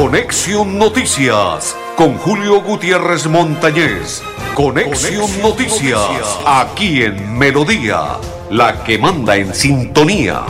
Conexión Noticias con Julio Gutiérrez Montañez. Conexión, Noticias, aquí en Melodía, la que manda en sintonía.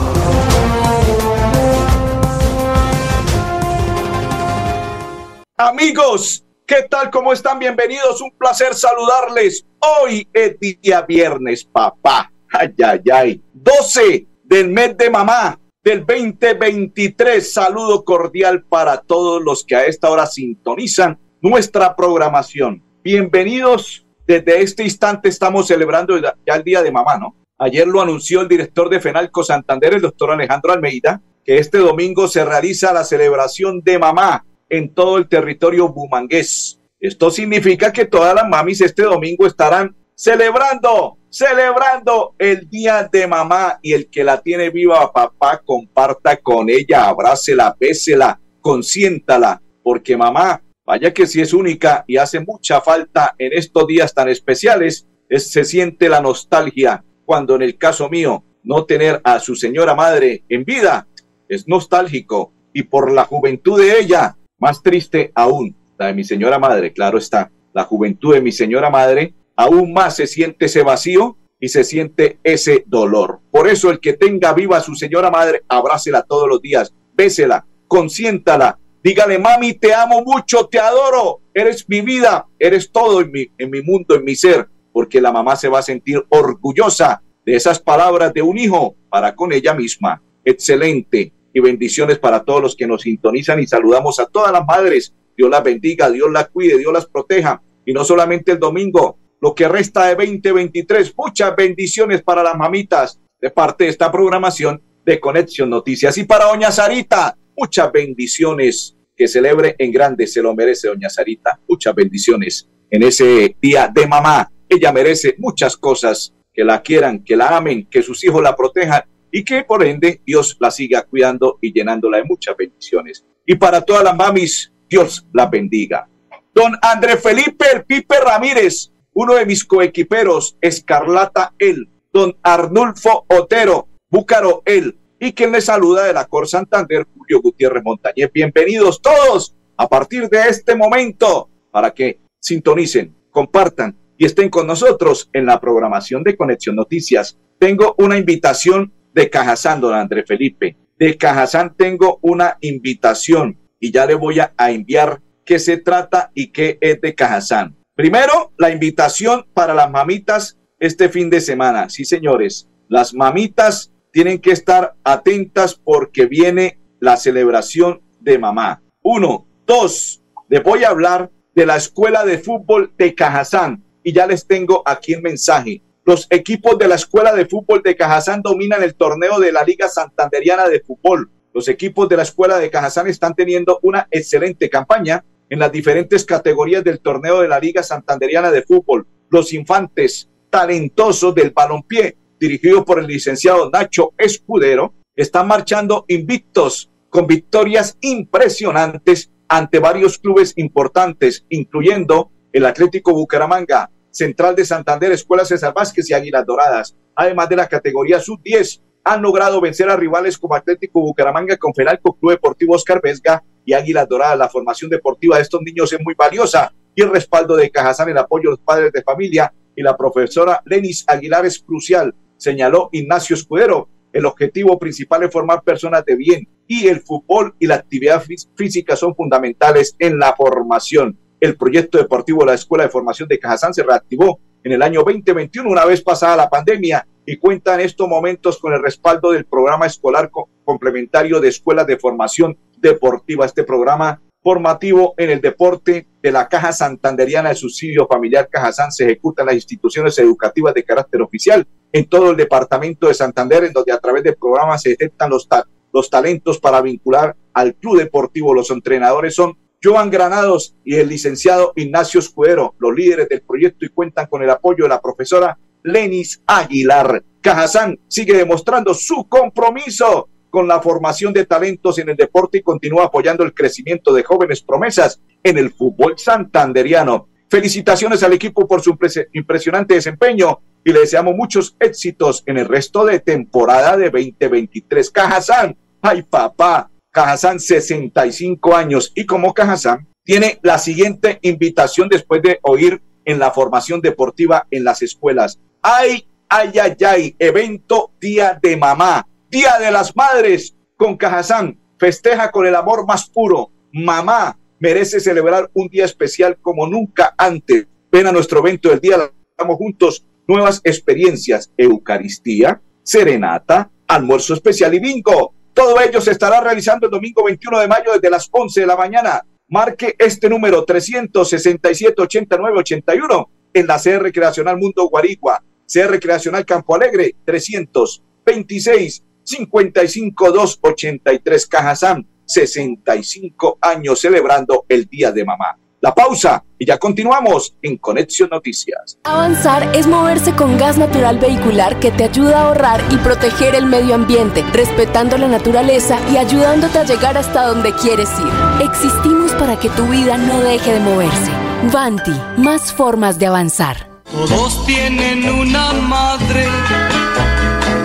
Amigos, ¿qué tal? ¿Cómo están? Bienvenidos. Un placer saludarles. Hoy es día viernes, papá. Ay, ay, ay. 12 del mes de mamá del 2023. Saludo cordial para todos los que a esta hora sintonizan nuestra programación. Bienvenidos. Desde este instante estamos celebrando ya el Día de Mamá, ¿no? Ayer lo anunció el director de FENALCO Santander, el doctor Alejandro Almeida, que este domingo se realiza la celebración de mamá en todo el territorio bumangués. Esto significa que todas las mamis este domingo estarán celebrando, celebrando el día de mamá. Y el que la tiene viva papá comparta con ella, abrácela, bésela, consiéntala, porque mamá, vaya que si es única y hace mucha falta en estos días tan especiales, es, se siente la nostalgia. Cuando en el caso mío no tener a su señora madre en vida es nostálgico. Y por la juventud de ella más triste aún, la de mi señora madre, claro está, la juventud de mi señora madre, aún más se siente ese vacío y se siente ese dolor. Por eso el que tenga viva a su señora madre, abrácela todos los días, bésela, consiéntala, dígale, mami, te amo mucho, te adoro, eres mi vida, eres todo en mi, en mi mundo, en mi ser, porque la mamá se va a sentir orgullosa de esas palabras de un hijo para con ella misma. Excelente y bendiciones para todos los que nos sintonizan y saludamos a todas las madres. Dios las bendiga, Dios las cuide, Dios las proteja. Y no solamente el domingo, lo que resta de 2023. Muchas bendiciones para las mamitas de parte de esta programación de Conexión Noticias. Y para Doña Sarita, muchas bendiciones. Que celebre en grande, se lo merece Doña Sarita. Muchas bendiciones en ese día de mamá. Ella merece muchas cosas, que la quieran, que la amen, que sus hijos la protejan y que por ende Dios la siga cuidando y llenándola de muchas bendiciones. Y para todas las mamis, Dios la bendiga. Don André Felipe El Pipe Ramírez, uno de mis coequiperos, Escarlata El, don Arnulfo Otero, Búcaro El, y quien le saluda de la Cor Santander, Julio Gutiérrez Montañez. Bienvenidos todos a partir de este momento para que sintonicen, compartan y estén con nosotros en la programación de Conexión Noticias. Tengo una invitación de Cajazán, don André Felipe. De Cajazán tengo una invitación y ya le voy a, enviar qué se trata y qué es de Cajazán. Primero, la invitación para las mamitas este fin de semana. Sí, señores, las mamitas tienen que estar atentas porque viene la celebración de mamá. Uno, dos, les voy a hablar de la escuela de fútbol de Cajazán y ya les tengo aquí el mensaje. Los equipos de la Escuela de Fútbol de Cajazán dominan el torneo de la Liga Santanderiana de Fútbol. Los equipos de la Escuela de Cajazán están teniendo una excelente campaña en las diferentes categorías del torneo de la Liga Santanderiana de Fútbol. Los infantes talentosos del balompié, dirigidos por el licenciado Nacho Escudero, están marchando invictos con victorias impresionantes ante varios clubes importantes, incluyendo el Atlético Bucaramanga, Central de Santander, Escuela César Vázquez y Águilas Doradas. Además de la categoría sub-10, han logrado vencer a rivales como Atlético Bucaramanga, Confenalco, Club Deportivo Oscar Vesga y Águilas Doradas. La formación deportiva de estos niños es muy valiosa y el respaldo de Cajazán, el apoyo de los padres de familia y la profesora Lenis Aguilar es crucial, señaló Ignacio Escudero. El objetivo principal es formar personas de bien y el fútbol y la actividad física son fundamentales en la formación el proyecto deportivo de la Escuela de Formación de Cajazán se reactivó en el año 2021, una vez pasada la pandemia, y cuenta en estos momentos con el respaldo del programa escolar complementario de escuelas de formación deportiva. Este programa formativo en el deporte de la Caja Santanderiana de Subsidio Familiar Cajazán se ejecuta en las instituciones educativas de carácter oficial en todo el departamento de Santander, en donde a través del programa se detectan los, los talentos para vincular al club deportivo. Los entrenadores son Joan Granados y el licenciado Ignacio Escudero, los líderes del proyecto y cuentan con el apoyo de la profesora Lenis Aguilar. Cajazán sigue demostrando su compromiso con la formación de talentos en el deporte y continúa apoyando el crecimiento de jóvenes promesas en el fútbol santanderiano. Felicitaciones al equipo por su impresionante desempeño y le deseamos muchos éxitos en el resto de temporada de 2023. Cajazán, ay papá, Cajazán 65 años y como Cajazán tiene la siguiente invitación después de oír en la formación deportiva en las escuelas. Ay, ay, ay, ay, evento Día de Mamá, Día de las Madres con Cajazán. Festeja con el amor más puro. Mamá merece celebrar un día especial como nunca antes. Ven a nuestro evento del día, estamos juntos, nuevas experiencias, Eucaristía, serenata, almuerzo especial y bingo. Todo ello se estará realizando el domingo 21 de mayo desde las 11 de la mañana. Marque este número 367-8981 en la CR Recreacional Mundo Guarigua, CR Recreacional Campo Alegre, 326 55 283 Cajazán, 65 años celebrando el Día de Mamá. La pausa y ya continuamos en Conexión Noticias. Avanzar es moverse con gas natural vehicular que te ayuda a ahorrar y proteger el medio ambiente, respetando la naturaleza y ayudándote a llegar hasta donde quieres ir. Existimos para que tu vida no deje de moverse. Vanti, más formas de avanzar. Todos tienen una madre,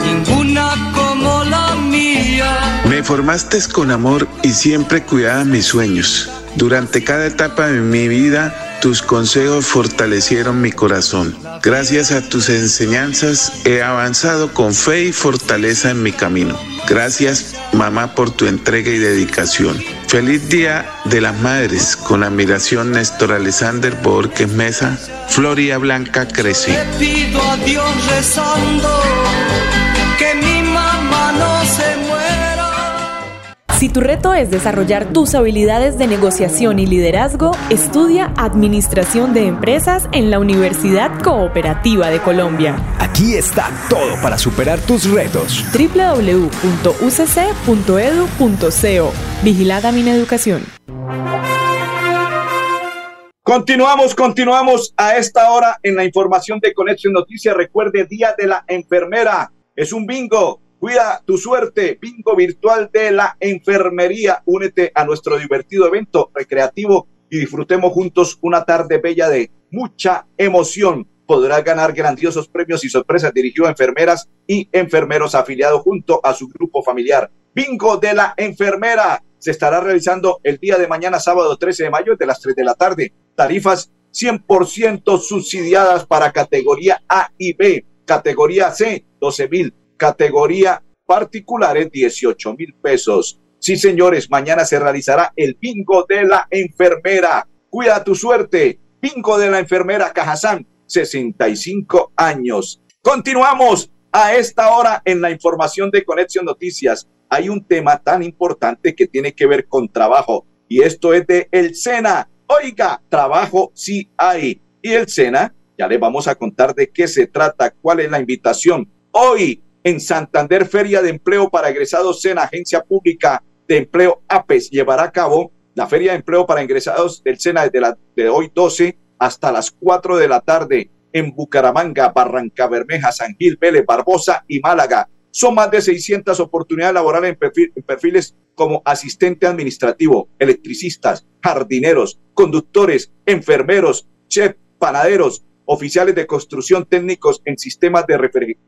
ninguna como la mía. Me formaste con amor y siempre cuidaba mis sueños. Durante cada etapa de mi vida, tus consejos fortalecieron mi corazón. Gracias a tus enseñanzas he avanzado con fe y fortaleza en mi camino. Gracias, mamá, por tu entrega y dedicación. Feliz Día de las Madres. Con admiración, Néstor Alexander Borges Mesa. Floria Blanca crece. pido a Dios rezando si tu reto es desarrollar tus habilidades de negociación y liderazgo, estudia Administración de Empresas en la Universidad Cooperativa de Colombia. Aquí está todo para superar tus retos. www.ucc.edu.co Vigilada mi educación. Continuamos, continuamos a esta hora en la información de Conexión Noticias. Recuerde, Día de la Enfermera. Es un bingo Cuida tu suerte, bingo virtual de la enfermería. Únete a nuestro divertido evento recreativo y disfrutemos juntos una tarde bella de mucha emoción. Podrás ganar grandiosos premios y sorpresas dirigidos a enfermeras y enfermeros afiliados junto a su grupo familiar. Bingo de la enfermera se estará realizando el día de mañana, sábado 13 de mayo, de las 3 de la tarde. Tarifas 100% subsidiadas para categoría A y B. Categoría C, 12 mil categoría particulares 18 mil pesos. Sí, señores, mañana se realizará el bingo de la enfermera. Cuida tu suerte. Bingo de la enfermera Cajazán, 65 años. Continuamos a esta hora en la información de Conexión Noticias. Hay un tema tan importante que tiene que ver con trabajo y esto es de el SENA. Oiga, trabajo sí hay. Y el SENA, ya le vamos a contar de qué se trata, cuál es la invitación. Hoy en Santander Feria de Empleo para Egresados en Agencia Pública de Empleo APES llevará a cabo la Feria de Empleo para Ingresados del SENA desde la, de hoy 12 hasta las 4 de la tarde en Bucaramanga, Barranca Bermeja, San Gil, Vélez, Barbosa y Málaga. Son más de 600 oportunidades laborales en, perfiles como asistente administrativo, electricistas, jardineros, conductores, enfermeros, chef, panaderos, oficiales de construcción técnicos en sistemas de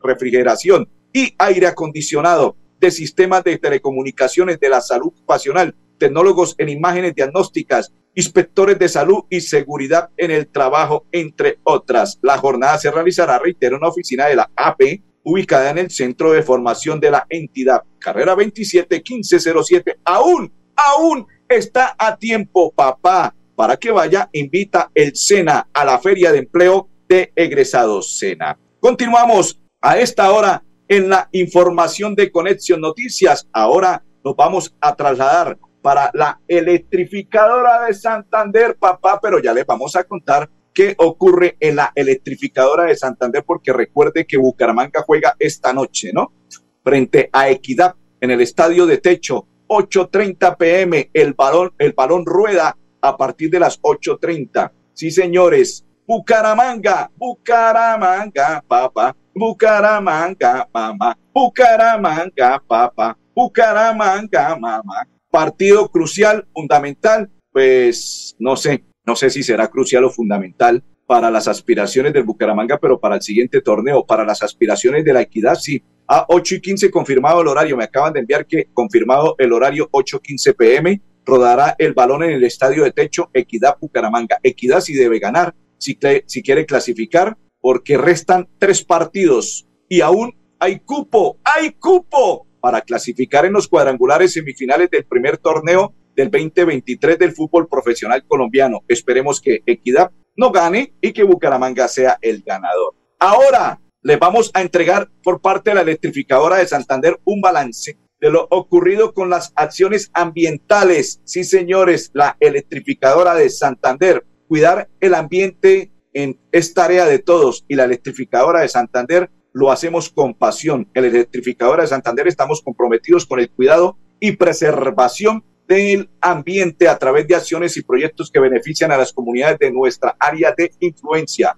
refrigeración, y aire acondicionado, de sistemas de telecomunicaciones de la salud ocupacional, tecnólogos en imágenes diagnósticas, inspectores de salud y seguridad en el trabajo, entre otras. La jornada se realizará, reitero, en una oficina de la AP, ubicada en el centro de formación de la entidad. Carrera 27 1507. Aún, aún está a tiempo, papá, para que vaya, invita el SENA a la Feria de Empleo de Egresados SENA. Continuamos a esta hora en la información de Conexión Noticias. Ahora nos vamos a trasladar para la electrificadora de Santander, papá, pero ya les vamos a contar qué ocurre en la electrificadora de Santander, porque recuerde que Bucaramanga juega esta noche, ¿no? Frente a Equidad en el estadio de techo, 8.30 pm, el balón, el balón rueda a partir de las 8.30. Sí, señores, Bucaramanga, Bucaramanga, papá, Bucaramanga, mamá, Bucaramanga, papá, Bucaramanga, mamá. Partido crucial, fundamental, pues no sé, no sé si será crucial o fundamental para las aspiraciones del Bucaramanga, pero para el siguiente torneo, para las aspiraciones de la equidad, sí. A 8 y 15 confirmado el horario. Me acaban de enviar que confirmado el horario 8.15 pm. Rodará el balón en el estadio de techo Equidad Bucaramanga. Equidad si debe ganar, si, si quiere clasificar, porque restan tres partidos y aún hay cupo, hay cupo para clasificar en los cuadrangulares semifinales del primer torneo del 2023 del fútbol profesional colombiano. Esperemos que Equidad no gane y que Bucaramanga sea el ganador. Ahora les vamos a entregar por parte de la electrificadora de Santander un balance de lo ocurrido con las acciones ambientales. Sí, señores, la electrificadora de Santander. Cuidar el ambiente en, es tarea de todos y la electrificadora de Santander lo hacemos con pasión. En la electrificadora de Santander estamos comprometidos con el cuidado y preservación del ambiente a través de acciones y proyectos que benefician a las comunidades de nuestra área de influencia.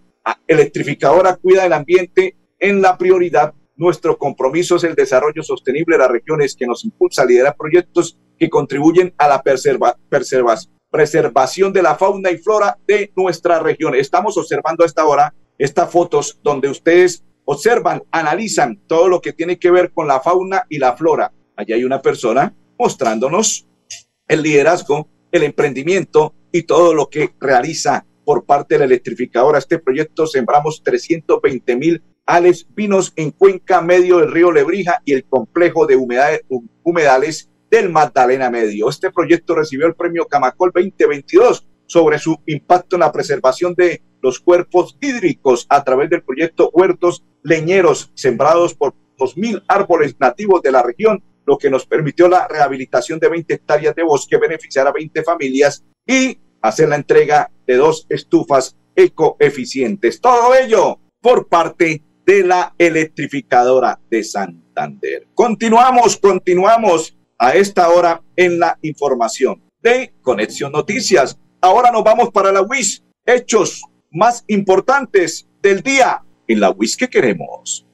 Electrificadora cuida el ambiente en la prioridad. Nuestro compromiso es el desarrollo sostenible de las regiones que nos impulsa a liderar proyectos que contribuyen a la preservación de la fauna y flora de nuestra región. Estamos observando a esta hora estas fotos donde ustedes observan, analizan todo lo que tiene que ver con la fauna y la flora. Allí hay una persona mostrándonos el liderazgo, el emprendimiento y todo lo que realiza por parte de la electrificadora. Este proyecto sembramos 320 mil ales vinos en cuenca medio del río Lebrija y el complejo de humedales del Magdalena Medio. Este proyecto recibió el premio Camacol 2022 sobre su impacto en la preservación de los cuerpos hídricos a través del proyecto Huertos Leñeros sembrados por 2.000 árboles nativos de la región lo que nos permitió la rehabilitación de 20 hectáreas de bosque, beneficiar a 20 familias y hacer la entrega de dos estufas ecoeficientes. Todo ello por parte de la electrificadora de Santander. Continuamos, continuamos a esta hora en la información de Conexión Noticias. Ahora nos vamos para la WIS. Hechos más importantes del día en la WIS que queremos.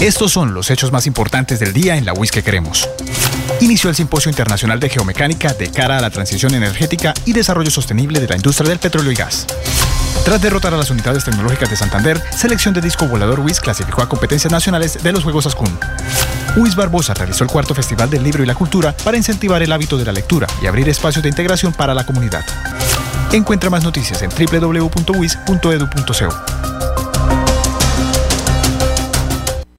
Estos son los hechos más importantes del día en la WIS que queremos. Inició el Simposio Internacional de Geomecánica de cara a la transición energética y desarrollo sostenible de la industria del petróleo y gas. Tras derrotar a las unidades tecnológicas de Santander, selección de disco volador WIS clasificó a competencias nacionales de los Juegos Ascun. WIS Barbosa realizó el cuarto Festival del Libro y la Cultura para incentivar el hábito de la lectura y abrir espacios de integración para la comunidad. Encuentra más noticias en www.wis.edu.co.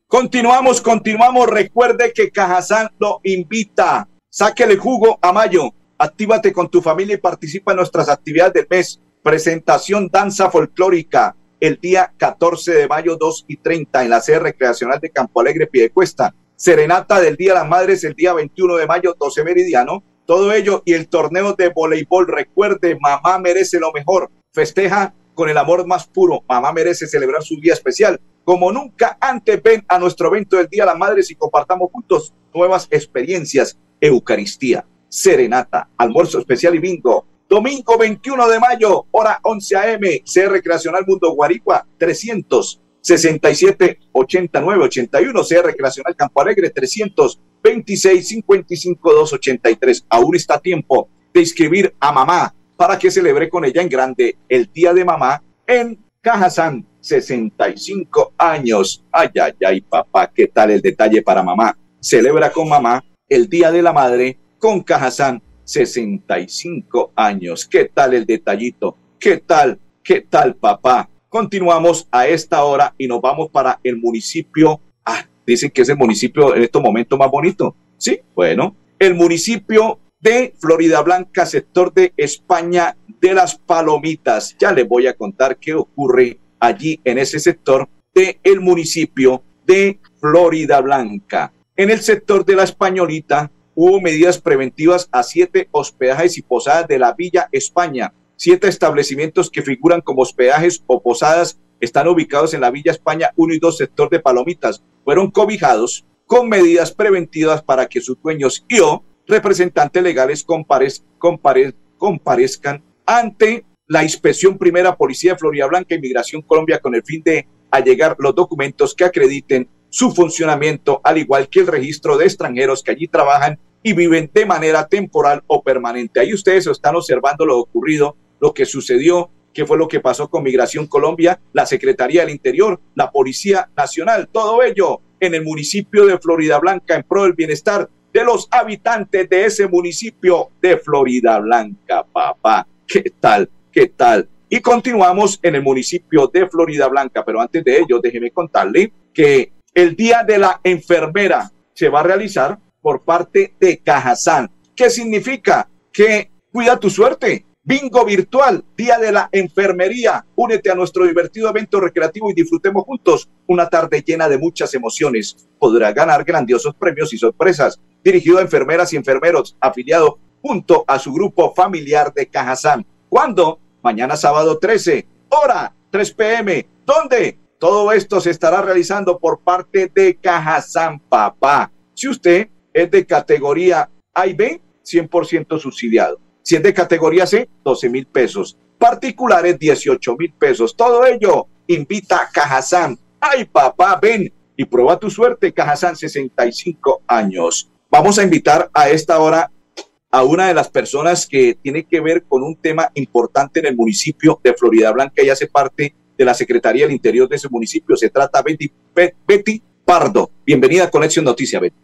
Continuamos, continuamos. Recuerde que Cajazán lo invita. Sáquele jugo a mayo. Actívate con tu familia y participa en nuestras actividades del mes. Presentación danza folclórica el día 14 de mayo 2 y 30 en la sede recreacional de Campo Alegre Piedecuesta. Serenata del Día de las Madres el día 21 de mayo 12 meridiano. Todo ello y el torneo de voleibol. Recuerde, mamá merece lo mejor. Festeja con el amor más puro. Mamá merece celebrar su día especial como nunca antes. Ven a nuestro evento del Día de las Madres y compartamos juntos nuevas experiencias. Eucaristía, serenata, almuerzo especial y bingo. Domingo 21 de mayo, hora 11 a.m., CR Recreacional Mundo Guaricua, 367 89 81, CR Recreacional Campo Alegre, 326 55 283. Aún está tiempo de inscribir a mamá para que celebre con ella en grande el Día de Mamá en Cajazán 65 años. Ay, ay, ay, papá, ¿qué tal el detalle para mamá? Celebra con mamá el Día de la Madre con Cajazán, 65 años. ¿Qué tal el detallito? ¿Qué tal? ¿Qué tal, papá? Continuamos a esta hora y nos vamos para el municipio. Ah, dicen que es el municipio en estos momentos más bonito. Sí, bueno, el municipio de Florida Blanca, sector de España de las Palomitas. Ya les voy a contar qué ocurre allí en ese sector del el municipio de Florida Blanca. En el sector de la Españolita hubo medidas preventivas a siete hospedajes y posadas de la Villa España. Siete establecimientos que figuran como hospedajes o posadas están ubicados en la Villa España 1 y 2 sector de Palomitas. Fueron cobijados con medidas preventivas para que sus dueños y o representantes legales comparezcan ante la inspección primera Policía de Florida Blanca, Inmigración Colombia, con el fin de allegar los documentos que acrediten su funcionamiento, al igual que el registro de extranjeros que allí trabajan y viven de manera temporal o permanente. Ahí ustedes están observando lo ocurrido, lo que sucedió, qué fue lo que pasó con Migración Colombia, la Secretaría del Interior, la Policía Nacional, todo ello en el municipio de Florida Blanca en pro del bienestar de los habitantes de ese municipio de Florida Blanca, papá. ¿Qué tal? ¿Qué tal? Y continuamos en el municipio de Florida Blanca, pero antes de ello, déjeme contarle que el Día de la Enfermera se va a realizar por parte de Cajazán. ¿Qué significa? Que cuida tu suerte. Bingo virtual, Día de la Enfermería. Únete a nuestro divertido evento recreativo y disfrutemos juntos una tarde llena de muchas emociones. Podrá ganar grandiosos premios y sorpresas. Dirigido a enfermeras y enfermeros, afiliado junto a su grupo familiar de Cajazán. ¿Cuándo? Mañana sábado 13, hora 3 pm. ¿Dónde? Todo esto se estará realizando por parte de Cajazán Papá. Si usted es de categoría A y B, 100% subsidiado. Si es de categoría C, 12 mil pesos. Particulares, 18 mil pesos. Todo ello invita a Cajazán. Ay, papá, ven y prueba tu suerte. Cajazán, 65 años. Vamos a invitar a esta hora a una de las personas que tiene que ver con un tema importante en el municipio de Florida Blanca y hace parte de la Secretaría del Interior de ese municipio. Se trata Betty, Betty Pardo. Bienvenida a Conexión Noticia, Betty.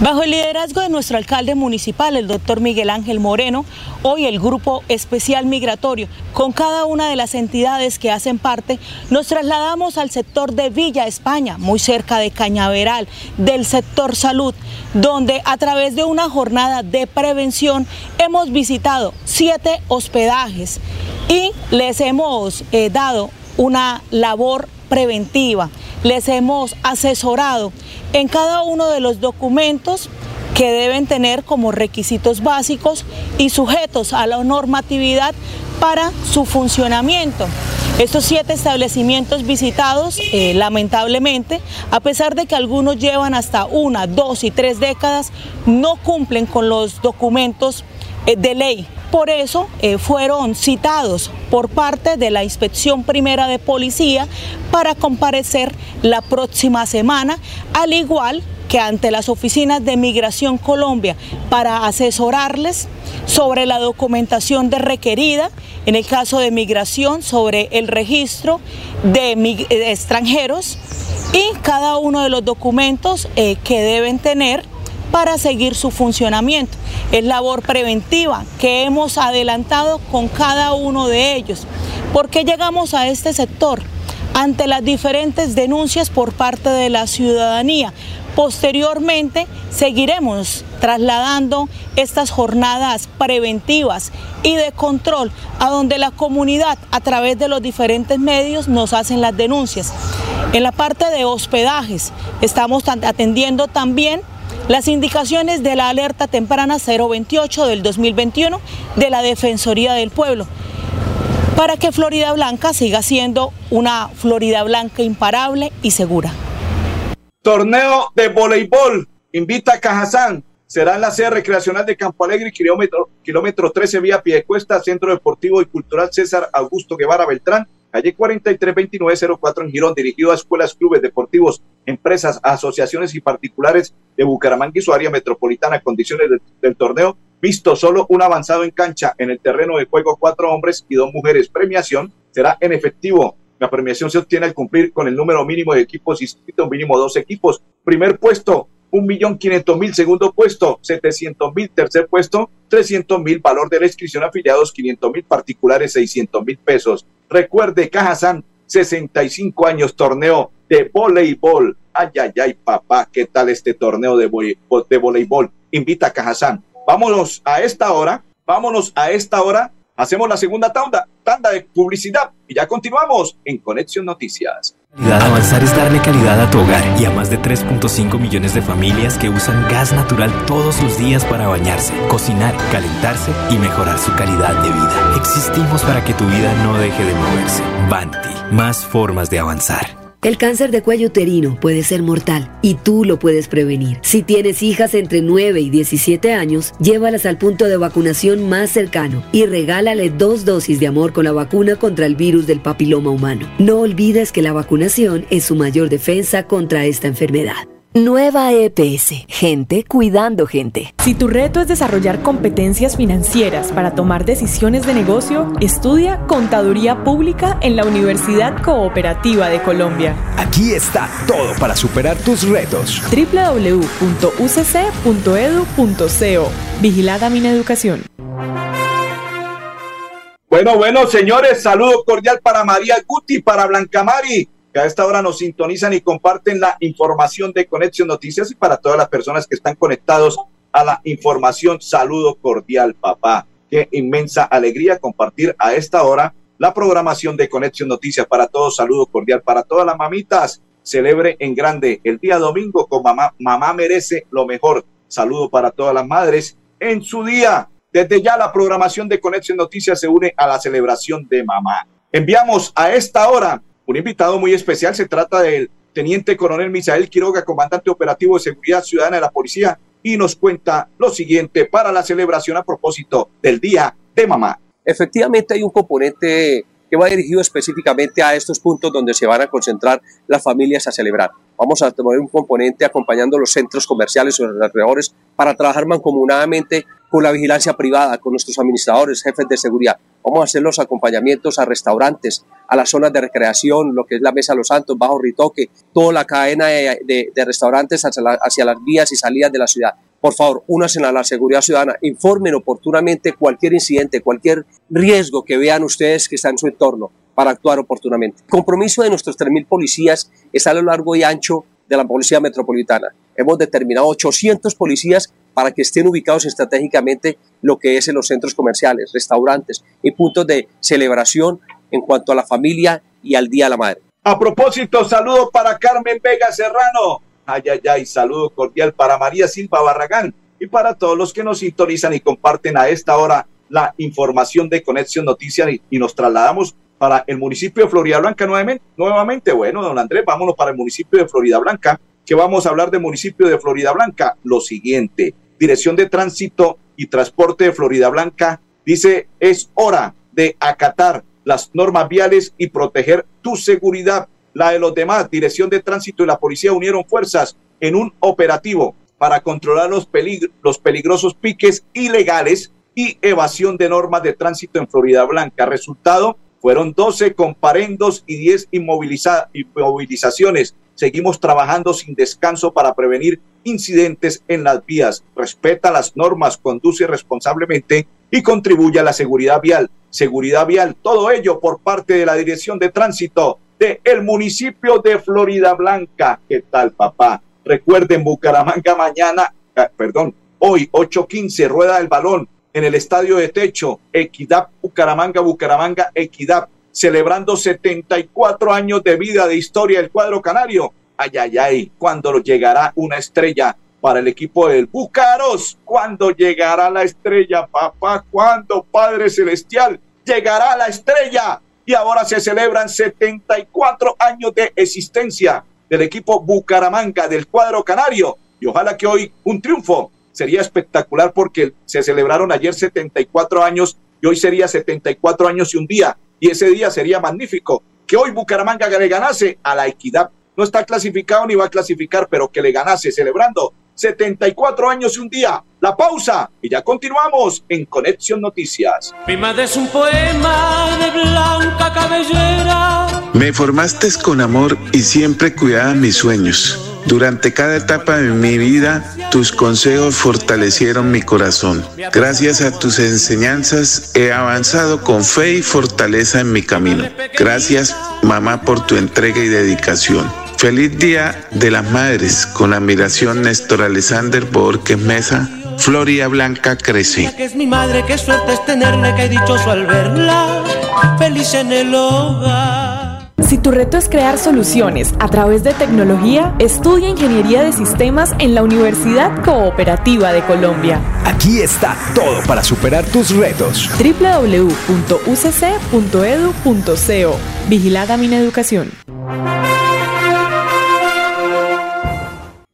Bajo el liderazgo de nuestro alcalde municipal, el doctor Miguel Ángel Moreno, hoy el Grupo Especial Migratorio, con cada una de las entidades que hacen parte, nos trasladamos al sector de Villa España, muy cerca de Cañaveral, del sector salud, donde a través de una jornada de prevención hemos visitado siete hospedajes y les hemos eh, dado una labor preventiva, les hemos asesorado en cada uno de los documentos que deben tener como requisitos básicos y sujetos a la normatividad para su funcionamiento. Estos siete establecimientos visitados, eh, lamentablemente, a pesar de que algunos llevan hasta una, dos y tres décadas, no cumplen con los documentos eh, de ley. Por eso eh, fueron citados por parte de la Inspección Primera de Policía para comparecer la próxima semana, al igual que ante las oficinas de Migración Colombia para asesorarles sobre la documentación de requerida, en el caso de migración, sobre el registro de, extranjeros y cada uno de los documentos eh, que deben tener para seguir su funcionamiento. Es labor preventiva que hemos adelantado con cada uno de ellos. ¿Por qué llegamos a este sector? Ante las diferentes denuncias por parte de la ciudadanía. Posteriormente seguiremos trasladando estas jornadas preventivas y de control a donde la comunidad a través de los diferentes medios nos hacen las denuncias. En la parte de hospedajes estamos atendiendo también las indicaciones de la alerta temprana 028 del 2021 de la Defensoría del Pueblo para que Florida Blanca siga siendo una Florida Blanca imparable y segura. Torneo de voleibol invita a Cajazán. Será en la sede recreacional de Campo Alegre, kilómetro, kilómetro 13 vía Piedecuesta, Centro Deportivo y Cultural César Augusto Guevara Beltrán, calle 432904 en Girón, dirigido a escuelas, clubes deportivos, empresas, asociaciones y particulares de Bucaramanga y su área metropolitana. Condiciones del torneo, visto solo un avanzado en cancha en el terreno de juego, cuatro hombres y dos mujeres. Premiación será en efectivo. La premiación se obtiene al cumplir con el número mínimo de equipos inscritos, mínimo dos equipos. Primer puesto, un millón quinientos mil, segundo puesto, setecientos mil, tercer puesto, trescientos mil, valor de la inscripción afiliados, quinientos mil, particulares, seiscientos mil pesos. Recuerde, Cajazán, 65 años, torneo de voleibol. Ay, ay, ay, papá, ¿qué tal este torneo de, voleibol? Invita a Cajazán. Vámonos a esta hora, vámonos a esta hora Hacemos la segunda tanda, tanda de publicidad y ya continuamos en Conexión Noticias. Avanzar es darle calidad a tu hogar y a más de 3.5 millones de familias que usan gas natural todos los días para bañarse, cocinar, calentarse y mejorar su calidad de vida. Existimos para que tu vida no deje de moverse. Banti, más formas de avanzar. El cáncer de cuello uterino puede ser mortal y tú lo puedes prevenir. Si tienes hijas entre 9 y 17 años, llévalas al punto de vacunación más cercano y regálale dos dosis de amor con la vacuna contra el virus del papiloma humano. No olvides que la vacunación es su mayor defensa contra esta enfermedad. Nueva EPS. Gente cuidando gente. Si tu reto es desarrollar competencias financieras para tomar decisiones de negocio, estudia Contaduría Pública en la Universidad Cooperativa de Colombia. Aquí está todo para superar tus retos. www.ucc.edu.co. Vigilada Mineducación. Bueno, bueno, señores, saludo cordial para María Guti, para Blanca Mari que a esta hora nos sintonizan y comparten la información de Conexión Noticias y para todas las personas que están conectados a la información, saludo cordial, papá. Qué inmensa alegría compartir a esta hora la programación de Conexión Noticias para todos, saludo cordial para todas las mamitas. Celebre en grande el día domingo con mamá. Mamá merece lo mejor. Saludo para todas las madres en su día. Desde ya la programación de Conexión Noticias se une a la celebración de mamá. Enviamos a esta hora un invitado muy especial. Se trata del teniente coronel Misael Quiroga, comandante operativo de seguridad ciudadana de la policía, y nos cuenta lo siguiente para la celebración a propósito del Día de Mamá. Efectivamente hay un componente que va dirigido específicamente a estos puntos donde se van a concentrar las familias a celebrar. Vamos a tener un componente acompañando los centros comerciales o los alrededores para trabajar mancomunadamente con la vigilancia privada, con nuestros administradores, jefes de seguridad. Vamos a hacer los acompañamientos a restaurantes, a las zonas de recreación, lo que es la Mesa Los Santos, Bajo Ritoque, toda la cadena de, restaurantes hacia, las vías y salidas de la ciudad. Por favor, únanse a la seguridad ciudadana, informen oportunamente cualquier incidente, cualquier riesgo que vean ustedes que está en su entorno para actuar oportunamente. El compromiso de nuestros 3.000 policías es a lo largo y ancho de la Policía Metropolitana. Hemos determinado 800 policías para que estén ubicados estratégicamente lo que es en los centros comerciales, restaurantes y puntos de celebración en cuanto a la familia y al Día de la Madre. A propósito, saludo para Carmen Vega Serrano. Ay, ay, ay, saludo cordial para María Silva Barragán y para todos los que nos sintonizan y comparten a esta hora la información de Conexión Noticias y, nos trasladamos para el municipio de Florida Blanca nuevamente. nuevamente. Bueno, don Andrés, vámonos para el municipio de Florida Blanca, que vamos a hablar del municipio de Florida Blanca. Lo siguiente, Dirección de Tránsito y Transporte de Florida Blanca dice es hora de acatar las normas viales y proteger tu seguridad. La de los demás, Dirección de Tránsito y la Policía unieron fuerzas en un operativo para controlar los, los peligrosos piques ilegales y evasión de normas de tránsito en Florida Blanca. Resultado, fueron 12 comparendos y 10 inmovilizaciones. Seguimos trabajando sin descanso para prevenir incidentes en las vías. Respeta las normas, conduce responsablemente y contribuye a la seguridad vial. Seguridad vial, todo ello por parte de la Dirección de Tránsito del el municipio de Florida Blanca. ¿Qué tal, papá? Recuerden, Bucaramanga mañana, ah, perdón, hoy 8.15, rueda el balón en el estadio de techo, Equidad Bucaramanga, Bucaramanga, Equidad, celebrando 74 años de vida de historia del cuadro canario. Ay, ay, ay, cuando llegará una estrella para el equipo del Bucaros, cuando llegará la estrella, papá, cuando Padre Celestial llegará la estrella. Y ahora se celebran 74 años de existencia del equipo Bucaramanga, del cuadro canario. Y ojalá que hoy un triunfo sería espectacular porque se celebraron ayer 74 años y hoy sería 74 años y un día. Y ese día sería magnífico. Que hoy Bucaramanga le ganase a la equidad. No está clasificado ni va a clasificar, pero que le ganase celebrando 74 años y un día. La pausa y ya continuamos en Conexión Noticias. Mi madre es un poema de blanca cabellera. Me formaste con amor y siempre cuidaba mis sueños. Durante cada etapa de mi vida, tus consejos fortalecieron mi corazón. Gracias a tus enseñanzas he avanzado con fe y fortaleza en mi camino. Gracias, mamá, por tu entrega y dedicación. Feliz Día de las Madres. Con admiración, Néstor Alexander Borges Mesa. Floria Blanca crece. Que es mi madre, qué suerte es tenerle, que dichoso al verla, feliz en el hogar. Si tu reto es crear soluciones a través de tecnología, estudia Ingeniería de Sistemas en la Universidad Cooperativa de Colombia. Aquí está todo para superar tus retos. www.ucc.edu.co Vigilada Mineducación. Educación.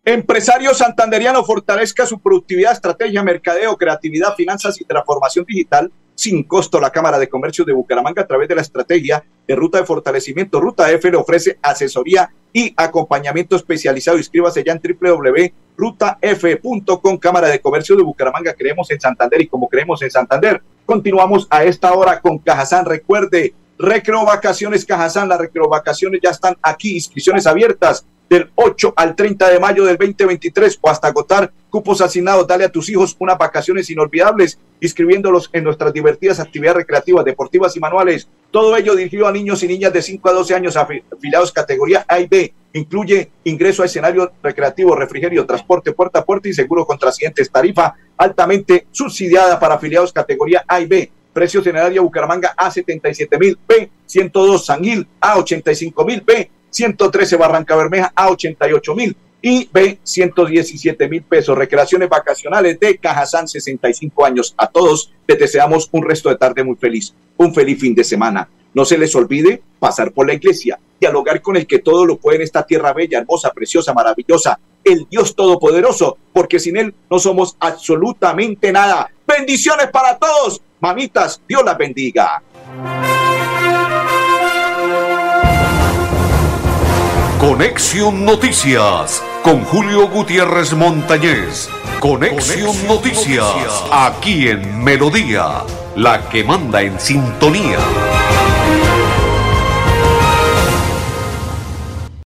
Empresario santanderiano fortalezca su productividad, estrategia, mercadeo, creatividad, finanzas y transformación digital sin costo. La Cámara de Comercio de Bucaramanga a través de la estrategia de ruta de fortalecimiento. Ruta F le ofrece asesoría y acompañamiento especializado. Inscríbase ya en www.rutaf.com. Cámara de Comercio de Bucaramanga. Creemos en Santander y como creemos en Santander, continuamos a esta hora con Cajazán. Recuerde, Recreo Vacaciones Cajazán. Las recreo vacaciones ya están aquí. Inscripciones abiertas del 8 al 30 de mayo del 2023 o hasta agotar cupos asignados. Dale a tus hijos unas vacaciones inolvidables, inscribiéndolos en nuestras divertidas actividades recreativas, deportivas y manuales. Todo ello dirigido a niños y niñas de 5 a 12 años afiliados categoría A y B. Incluye ingreso a escenario recreativo, refrigerio, transporte puerta a puerta y seguro contra accidentes. Tarifa altamente subsidiada para afiliados categoría A y B. Precio general Bucaramanga a 77 mil, B 102 San Gil a 85 mil, B 113 Barranca Bermeja a 88 mil y B 117 mil pesos. Recreaciones vacacionales de Cajazán, 65 años. A todos les deseamos un resto de tarde muy feliz, un feliz fin de semana. No se les olvide pasar por la iglesia, dialogar con el que todo lo puede en esta tierra bella, hermosa, preciosa, maravillosa, el Dios Todopoderoso, porque sin Él no somos absolutamente nada. Bendiciones para todos. Mamitas, Dios las bendiga. Conexión Noticias con Julio Gutiérrez Montañez. Conexión Noticias aquí en Melodía, la que manda en sintonía.